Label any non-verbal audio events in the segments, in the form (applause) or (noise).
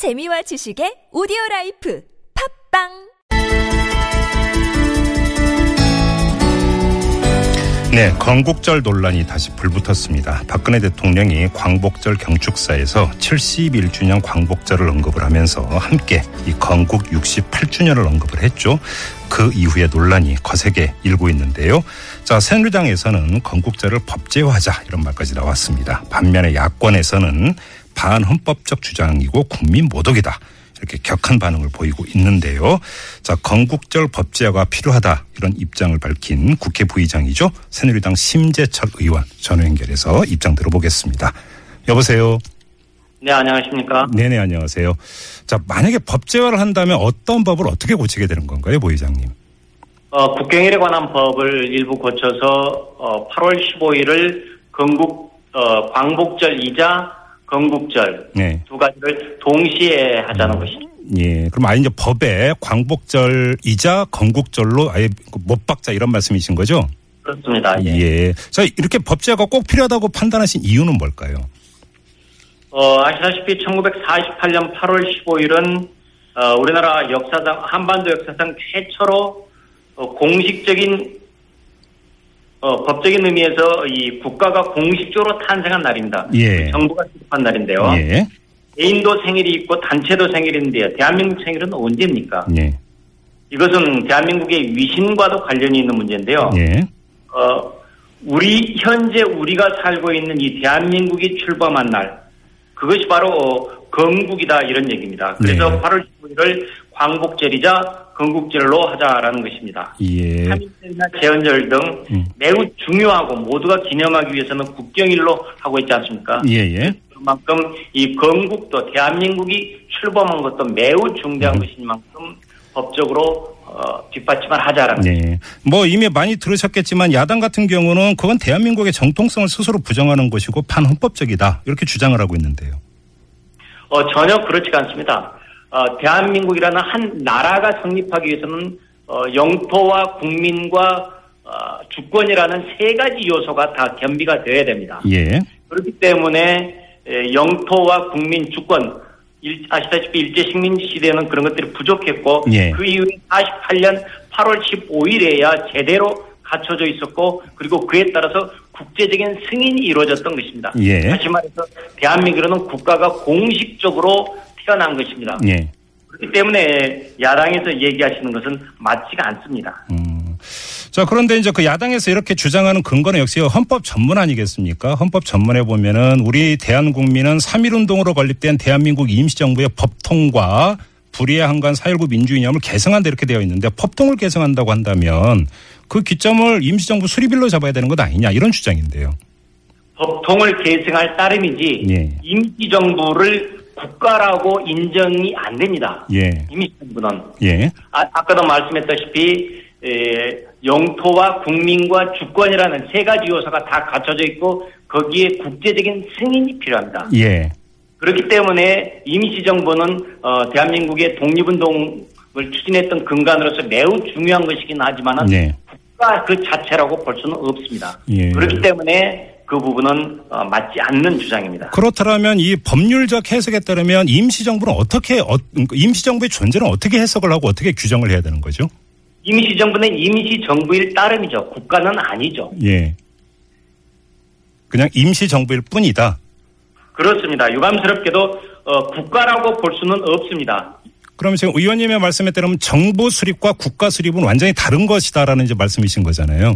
재미와 지식의 오디오 라이프. 팟빵 네, 건국절 논란이 다시 불붙었습니다. 박근혜 대통령이 광복절 경축사에서 71주년 광복절을 언급을 하면서 함께 이 건국 68주년을 언급을 했죠. 그 이후에 논란이 거세게 일고 있는데요. 자, 새누리당에서는 건국절을 법제화하자 이런 말까지 나왔습니다. 반면에 야권에서는 반헌법적 주장이고 국민 모독이다. 이렇게 격한 반응을 보이고 있는데요. 자, 건국절 법제화가 필요하다 이런 입장을 밝힌 국회 부의장이죠. 새누리당 심재철 의원 전화 연결해서 입장 들어보겠습니다. 여보세요. 네, 안녕하십니까. 네네 안녕하세요. 자, 만약에 법제화를 한다면 어떤 법을 어떻게 고치게 되는 건가요, 부의장님? 어, 국경일에 관한 법을 일부 고쳐서 어, 8월 15일을 건국 어, 광복절이자 건국절 네. 두 가지를 동시에 하자는 것입니다. 예. 그럼 아예 이제 법에 광복절이자 건국절로 아예 못 박자 이런 말씀이신 거죠? 그렇습니다. 예. 예. 자, 이렇게 법제화가 꼭 필요하다고 판단하신 이유는 뭘까요? 어, 아시다시피 1948년 8월 15일은 어, 우리나라 역사상 한반도 역사상 최초로 어, 공식적인 어, 법적인 의미에서 이 국가가 공식적으로 탄생한 날입니다. 예. 정부가 수립한 날인데요. 예. 개인도 생일이 있고 단체도 생일인데요. 대한민국 생일은 언제입니까? 예. 이것은 대한민국의 위신과도 관련이 있는 문제인데요. 예. 어, 우리 현재 우리가 살고 있는 이 대한민국이 출범한 날 그것이 바로 어, 건국이다 이런 얘기입니다. 그래서 네. 8월 15일을 광복절이자 건국절로 하자라는 것입니다. 예. 3.1절이나 제헌절 등 음. 매우 중요하고 모두가 기념하기 위해서는 국경일로 하고 있지 않습니까? 예, 예. 그만큼 이 건국도 대한민국이 출범한 것도 매우 중대한 음. 것인 만큼 법적으로 어, 뒷받침을 하자라는. 네. 뭐 이미 많이 들으셨겠지만 야당 같은 경우는 그건 대한민국의 정통성을 스스로 부정하는 것이고 반헌법적이다. 이렇게 주장을 하고 있는데요. 어, 전혀 그렇지 가 않습니다. 어, 대한민국이라는 한 나라가 성립하기 위해서는 어, 영토와 국민과 어, 주권이라는 세 가지 요소가 다 겸비가 되어야 됩니다. 예. 그렇기 때문에 에, 영토와 국민 주권 일- 아시다시피 일제 식민 시대는 그런 것들이 부족했고 예. 그 이후에 48년 8월 15일에야 제대로 갖춰져 있었고 그리고 그에 따라서 국제적인 승인이 이루어졌던 것입니다. 예. 다시 말해서 대한민국은 국가가 공식적으로 태어난 것입니다. 예. 그렇기 때문에 야당에서 얘기하시는 것은 맞지가 않습니다. 음. 자, 그런데 이제 그 야당에서 이렇게 주장하는 근거는 역시 헌법 전문 아니겠습니까? 헌법 전문에 보면은 우리 대한국민은 3.1운동으로 건립된 대한민국 임시정부의 법통과 불의의 한간 4.19 민주이념을 개성한다 이렇게 되어 있는데 법통을 개성한다고 한다면 그 기점을 임시정부 수립일로 잡아야 되는 것 아니냐 이런 주장인데요. 법통을 계승할 따름이지 예. 임시정부를 국가라고 인정이 안 됩니다. 예. 임시정부는 예. 아, 아까도 말씀했다시피 에, 영토와 국민과 주권이라는 세 가지 요소가 다 갖춰져 있고 거기에 국제적인 승인이 필요합니다. 예. 그렇기 때문에 임시정부는 어, 대한민국의 독립운동을 추진했던 근간으로서 매우 중요한 것이긴 하지만은 네. 국가 그 자체라고 볼 수는 없습니다. 예. 그렇기 때문에 그 부분은 어, 맞지 않는 주장입니다. 그렇다면 이 법률적 해석에 따르면 임시정부는 어떻게 어, 임시정부의 존재는 어떻게 해석을 하고 어떻게 규정을 해야 되는 거죠? 임시정부는 임시정부일 따름이죠. 국가는 아니죠. 예. 그냥 임시정부일 뿐이다. 그렇습니다. 유감스럽게도 어, 국가라고 볼 수는 없습니다. 그러면 지금 의원님의 말씀에 따르면 정부 수립과 국가 수립은 완전히 다른 것이다라는 이제 말씀이신 거잖아요.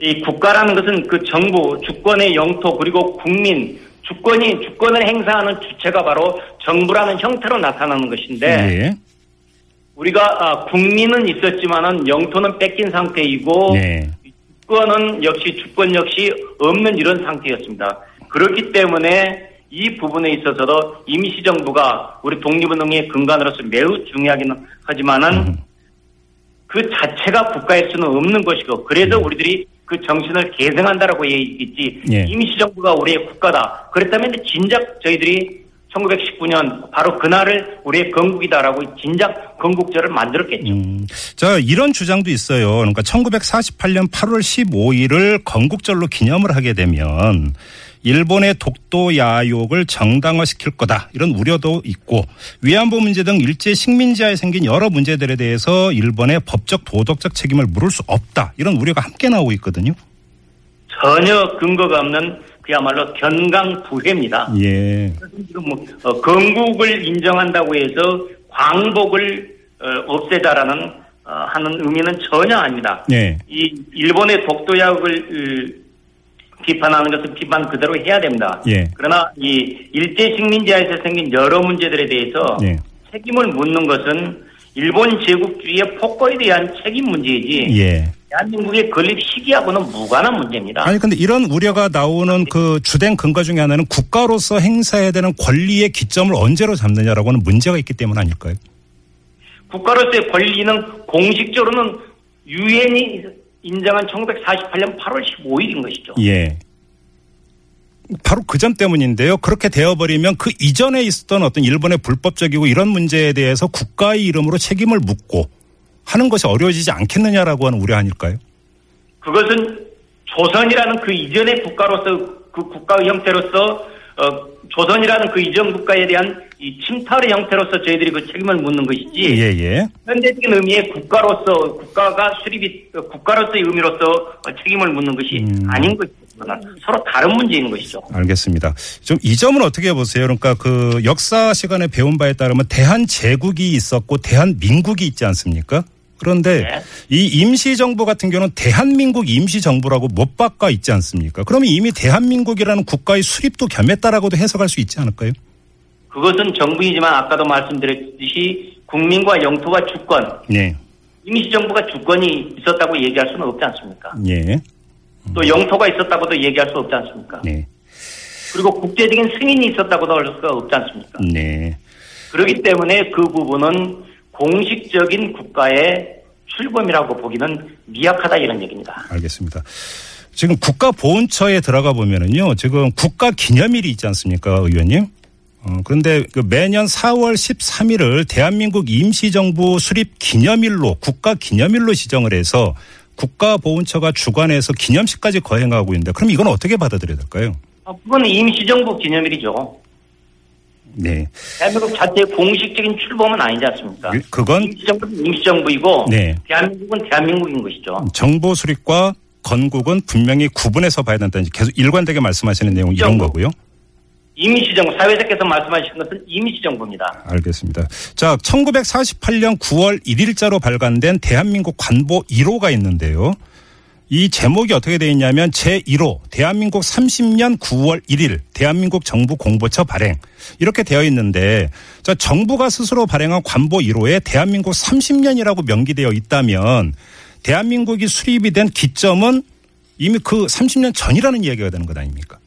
이 국가라는 것은 그 정부, 주권의 영토 그리고 국민, 주권이 주권을 행사하는 주체가 바로 정부라는 형태로 나타나는 것인데 예. 우리가 아, 국민은 있었지만은 영토는 뺏긴 상태이고 네. 주권은 역시 주권 역시 없는 이런 상태였습니다. 그렇기 때문에 이 부분에 있어서도 임시정부가 우리 독립운동의 근간으로서 매우 중요하기는 하지만은 음. 그 자체가 국가일 수는 없는 것이고 그래서 우리들이 그 정신을 계승한다라고 얘기했지 예. 임시정부가 우리의 국가다. 그렇다면 진작 저희들이 1919년 바로 그날을 우리의 건국이다라고 진작 건국절을 만들었겠죠. 음, 자, 이런 주장도 있어요. 그러니까 1948년 8월 15일을 건국절로 기념을 하게 되면 일본의 독도 야욕을 정당화시킬 거다 이런 우려도 있고 위안부 문제 등 일제 식민지하에 생긴 여러 문제들에 대해서 일본의 법적 도덕적 책임을 물을 수 없다 이런 우려가 함께 나오고 있거든요. 전혀 근거가 없는 그야말로 견강 부회입니다. 예. 지금 뭐 어, 건국을 인정한다고 해서 광복을 어, 없애자라는 어, 하는 의미는 전혀 아닙니다. 예. 이 일본의 독도약을 으, 비판하는 것은 비판 그대로 해야 됩니다. 예. 그러나 이 일제 식민지하에서 생긴 여러 문제들에 대해서 예. 책임을 묻는 것은 일본 제국주의의 폭거에 대한 책임 문제이지 예. 대한민국의 건립 시기하고는 무관한 문제입니다. 아니 근데 이런 우려가 나오는 그 주된 근거 중에 하나는 국가로서 행사해야 되는 권리의 기점을 언제로 잡느냐라고 하는 문제가 있기 때문 아닐까요? 국가로서의 권리는 공식적으로는 유엔이 인정한 1948년 8월 15일인 것이죠. 예. 바로 그 점 때문인데요. 그렇게 되어버리면 그 이전에 있었던 어떤 일본의 불법적이고 이런 문제에 대해서 국가의 이름으로 책임을 묻고 하는 것이 어려워지지 않겠느냐라고 하는 우려 아닐까요? 그것은 조선이라는 그 이전의 국가로서 그 국가의 형태로서 어, 조선이라는 그 이전 국가에 대한 이 침탈의 형태로서 저희들이 그 책임을 묻는 것이지 예, 예. 현대적인 의미의 국가로서 국가가 수립이 어, 국가로서의 의미로서 어, 책임을 묻는 것이 음. 아닌 것이죠. 서로 다른 문제인 것이죠. 알겠습니다. 좀 이 점은 어떻게 보세요? 그러니까 그 역사 시간에 배운 바에 따르면 대한 제국이 있었고 대한 민국이 있지 않습니까? 그런데 네. 이 임시정부 같은 경우는 대한민국 임시정부라고 못 바꿔 있지 않습니까? 그러면 이미 대한민국이라는 국가의 수립도 겸했다라고도 해석할 수 있지 않을까요? 그것은 정부이지만 아까도 말씀드렸듯이 국민과 영토와 주권, 네. 임시정부가 주권이 있었다고 얘기할 수는 없지 않습니까? 예. 또 영토가 있었다고도 얘기할 수 없지 않습니까? 네. 그리고 국제적인 승인이 있었다고도 할 수가 없지 않습니까? 네. 그렇기 때문에 그 부분은 공식적인 국가의 출범이라고 보기는 미약하다 이런 얘기입니다. 알겠습니다. 지금 국가보훈처에 들어가 보면은요, 지금 국가 기념일이 있지 않습니까, 의원님? 어, 그런데 그 매년 4월 13일을 대한민국 임시정부 수립 기념일로, 국가 기념일로 지정을 해서 국가보훈처가 주관해서 기념식까지 거행하고 있는데, 그럼 이건 어떻게 받아들여야 될까요? 아, 그건 임시정부 기념일이죠. 네. 대한민국 자체의 공식적인 출범은 아니지 않습니까? 그- 그건 임시정부는 임시정부이고 네. 대한민국은 대한민국인 것이죠. 정보 수립과 건국은 분명히 구분해서 봐야 된다. 이제 계속 일관되게 말씀하시는 내용 이런. 거고요. 임시정부 사회자께서 말씀하신 것은 임시정부입니다. 알겠습니다. 자, 1948년 9월 1일자로 발간된 대한민국 관보 1호가 있는데요. 이 제목이 어떻게 되어 있냐면 제1호 대한민국 30년 9월 1일 대한민국 정부 공보처 발행 이렇게 되어 있는데 자 정부가 스스로 발행한 관보 1호에 대한민국 30년이라고 명기되어 있다면 대한민국이 수립이 된 기점은 이미 그 30년 전이라는 이야기가 되는 것 아닙니까?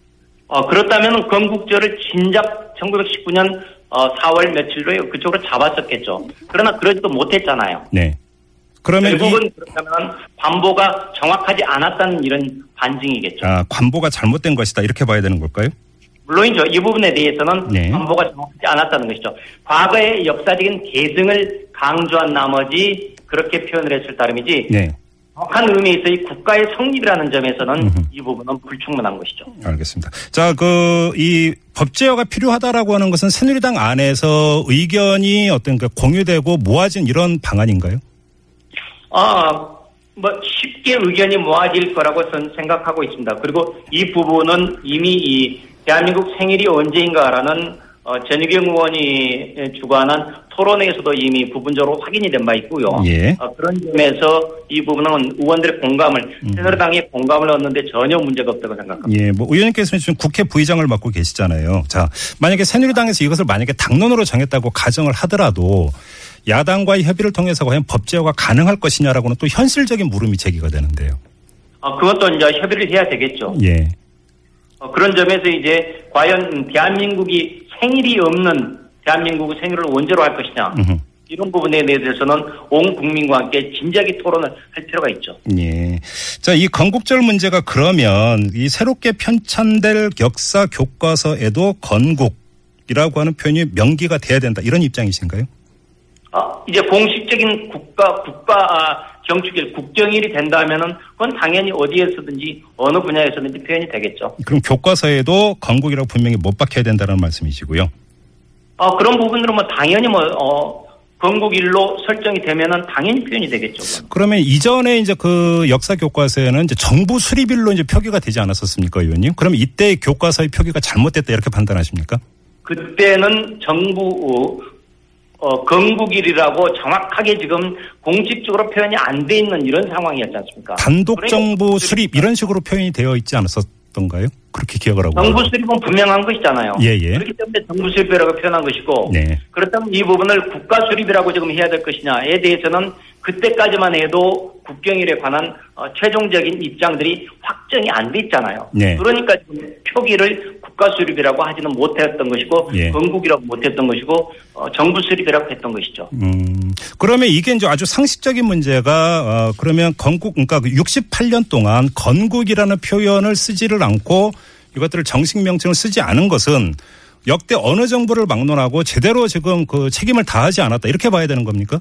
어, 그렇다면 건국절을 진작 1919년 어, 4월 며칠로 그쪽으로 잡았었겠죠. 그러나 그러지도 못했잖아요. 네. 그러면 이 결국은 그렇다면 관보가 정확하지 않았다는 이런 반증이겠죠. 아, 관보가 잘못된 것이다 이렇게 봐야 되는 걸까요? 물론이죠. 이 부분에 대해서는 네. 관보가 정확하지 않았다는 것이죠. 과거의 역사적인 계승을 강조한 나머지 그렇게 표현을 했을 따름이지 네. 정확한 의미에서 이 국가의 성립이라는 점에서는 이 부분은 불충분한 것이죠. 알겠습니다. 자, 그, 이 법제화가 필요하다라고 하는 것은 새누리당 안에서 의견이 어떤 그 공유되고 모아진 이런 방안인가요? 아, 뭐 쉽게 의견이 모아질 거라고 저는 생각하고 있습니다. 그리고 이 부분은 이미 이 대한민국 생일이 언제인가라는 어, 전유경 의원이 주관한 토론회에서도 이미 부분적으로 확인이 된 바 있고요. 예. 어, 그런 점에서 이 부분은 의원들의 공감을 새누리당의 공감을 얻는데 전혀 문제가 없다고 생각합니다. 예, 뭐 의원님께서는 지금 국회 부의장을 맡고 계시잖아요. 자, 만약에 새누리당에서 이것을 만약에 당론으로 정했다고 가정을 하더라도 야당과의 협의를 통해서 과연 법제화가 가능할 것이냐라고는 또 현실적인 물음이 제기가 되는데요. 어, 그것도 이제 협의를 해야 되겠죠. 예. 어, 그런 점에서 이제 과연 대한민국이 생일이 없는 대한민국 생일을 언제로 할 것이냐 음흠. 이런 부분에 대해서는 온 국민과 함께 진지하게 토론을 할 필요가 있죠. 예. 자, 이 건국절 문제가 그러면 이 새롭게 편찬될 역사 교과서에도 건국이라고 하는 표현이 명기가 돼야 된다. 이런 입장이신가요? 어, 이제 공식적인 국가 국가 아, 경축일 국정일이 된다면은 그건 당연히 어디에서든지 어느 분야에서든지 표현이 되겠죠. 그럼 교과서에도 건국이라고 분명히 못 박혀야 된다는 말씀이시고요. 어, 그런 부분들은 뭐 당연히 뭐 어, 건국일로 설정이 되면은 당연히 표현이 되겠죠. 그건. 그러면 이전에 이제 그 역사 교과서에는 이제 정부 수립일로 이제 표기가 되지 않았었습니까, 의원님? 그럼 이때 교과서의 표기가 잘못됐다 이렇게 판단하십니까? 그때는 정부 어, 건국일이라고 정확하게 지금 공식적으로 표현이 안 돼 있는 이런 상황이었지 않습니까? 단독 정부 수립 이런 식으로 표현이 되어 있지 않았었던가요? 그렇게 기억을 하고. 정부 수립은 분명한 것이잖아요. 예, 예. 그렇기 때문에 정부 수립이라고 표현한 것이고 네. 그렇다면 이 부분을 국가 수립이라고 지금 해야 될 것이냐에 대해서는 그때까지만 해도 국경일에 관한 어, 최종적인 입장들이 확정이 안 돼 있잖아요. 네. 그러니까 표기를 국가 수립이라고 하지는 못했던 것이고 예. 건국이라고 못했던 것이고 어, 정부 수립이라고 했던 것이죠. 음, 그러면 이게 이제 아주 상식적인 문제가, 어, 그러면 건국, 그러니까 68년 동안 건국이라는 표현을 쓰지를 않고 이것들을 정식 명칭을 쓰지 않은 것은 역대 어느 정부를 막론하고 제대로 지금 그 책임을 다하지 않았다. 이렇게 봐야 되는 겁니까?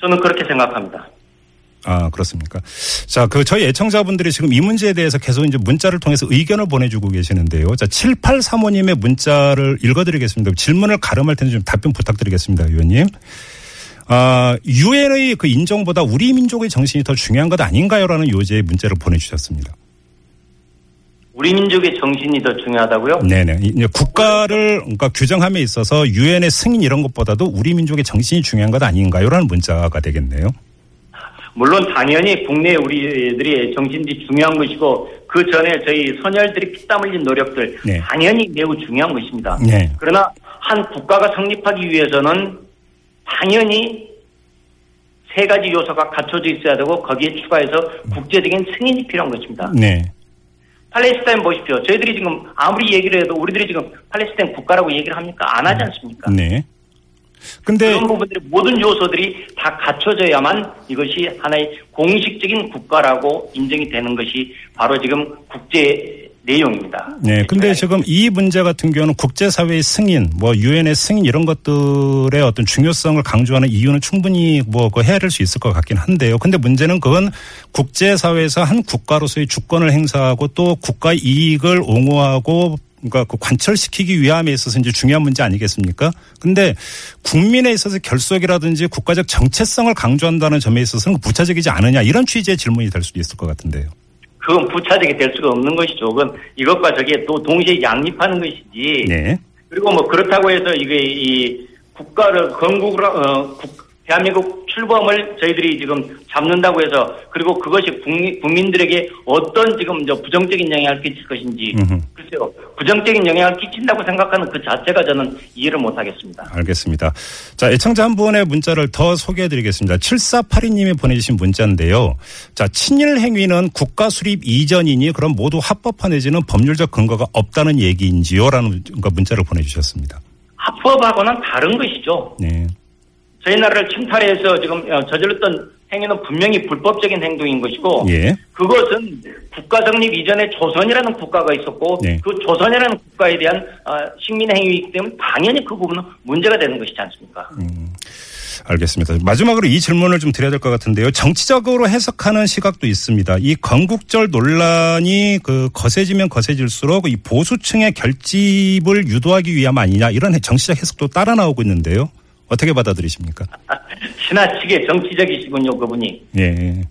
저는 그렇게 생각합니다. 아, 그렇습니까? 자, 그 저희 애청자분들이 지금 이 문제에 대해서 계속 이제 문자를 통해서 의견을 보내주고 계시는데요. 자, 7835님의 문자를 읽어드리겠습니다. 질문을 가름할 텐데 좀 답변 부탁드리겠습니다, 의원님. 아, 유엔의 그 인정보다 우리 민족의 정신이 더 중요한 것 아닌가요?라는 요지의 문자를 보내주셨습니다. 우리 민족의 정신이 더 중요하다고요? 네네. 국가를 그러니까 규정함에 있어서 유엔의 승인 이런 것보다도 우리 민족의 정신이 중요한 것 아닌가요?라는 문자가 되겠네요. 물론 당연히 국내 우리들이 정신이 중요한 것이고 그 전에 저희 선열들이 피땀 흘린 노력들 네. 당연히 매우 중요한 것입니다. 네. 그러나 한 국가가 성립하기 위해서는 당연히 세 가지 요소가 갖춰져 있어야 되고 거기에 추가해서 국제적인 승인이 필요한 것입니다. 네. 팔레스타인 보십시오. 저희들이 지금 아무리 얘기를 해도 우리들이 지금 팔레스타인 국가라고 얘기를 합니까? 안 하지 않습니까? 네. 근데 그런 부분들이 모든 요소들이 다 갖춰져야만 이것이 하나의 공식적인 국가라고 인정이 되는 것이 바로 지금 국제 내용입니다. 네, 근데 지금 이 문제 같은 경우는 국제사회의 승인, 뭐 유엔의 승인 이런 것들의 어떤 중요성을 강조하는 이유는 충분히 뭐그 헤아릴 수 있을 것 같긴 한데요. 근데 문제는 그건 국제사회에서 한 국가로서의 주권을 행사하고 또 국가의 이익을 옹호하고 그러니까 그 관철시키기 위함에 있어서 이제 중요한 문제 아니겠습니까? 근데 국민에 있어서 결속이라든지 국가적 정체성을 강조한다는 점에 있어서는 부차적이지 않으냐 이런 취지의 질문이 될 수도 있을 것 같은데요. 그건 부차적이 될 수가 없는 것이죠. 그건 이것과 저게 또 동시에 양립하는 것이지. 네. 그리고 뭐 그렇다고 해서 이게 이 국가를 건국을 어, 국, 대한민국 출범을 저희들이 지금 잡는다고 해서 그리고 그것이 국민, 국민 들에게 어떤 지금 저 부정적인 영향을 끼칠 것인지 음흠. 글쎄요 부정적인 영향을 끼친다고 생각하는 그 자체가 저는 이해를 못하겠습니다. 알겠습니다. 자, 애청자 한 분의 문자를 더 소개해 드리겠습니다. 7482님이 보내주신 문자인데요. 자, 친일 행위는 국가 수립 이전이니 그럼 모두 합법화 내지는 법률적 근거가 없다는 얘기인지요? 라는 문자를 보내주셨습니다. 합법하고는 다른 것이죠. 네. 저희 나라를 침탈해서 지금 어, 저질렀던 행위는 분명히 불법적인 행동인 것이고 예. 그것은 국가 성립 이전에 조선이라는 국가가 있었고 네. 그 조선이라는 국가에 대한 어, 식민 행위이기 때문에 당연히 그 부분은 문제가 되는 것이지 않습니까? 알겠습니다. 마지막으로 이 질문을 좀 드려야 될 것 같은데요. 정치적으로 해석하는 시각도 있습니다. 이 건국절 논란이 그 거세지면 거세질수록 이 보수층의 결집을 유도하기 위함 아니냐 이런 정치적 해석도 따라 나오고 있는데요. 어떻게 받아들이십니까? (laughs) 지나치게 정치적이시군요, 그분이. 예.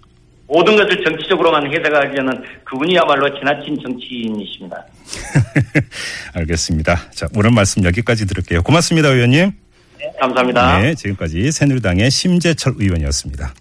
모든 것을 정치적으로만 해석하려는 그분이야말로 지나친 정치인이십니다. (laughs) 알겠습니다. 자, 오늘 말씀 여기까지 들을게요. 고맙습니다, 의원님. 감사합니다. 네, 지금까지 새누리당의 심재철 의원이었습니다.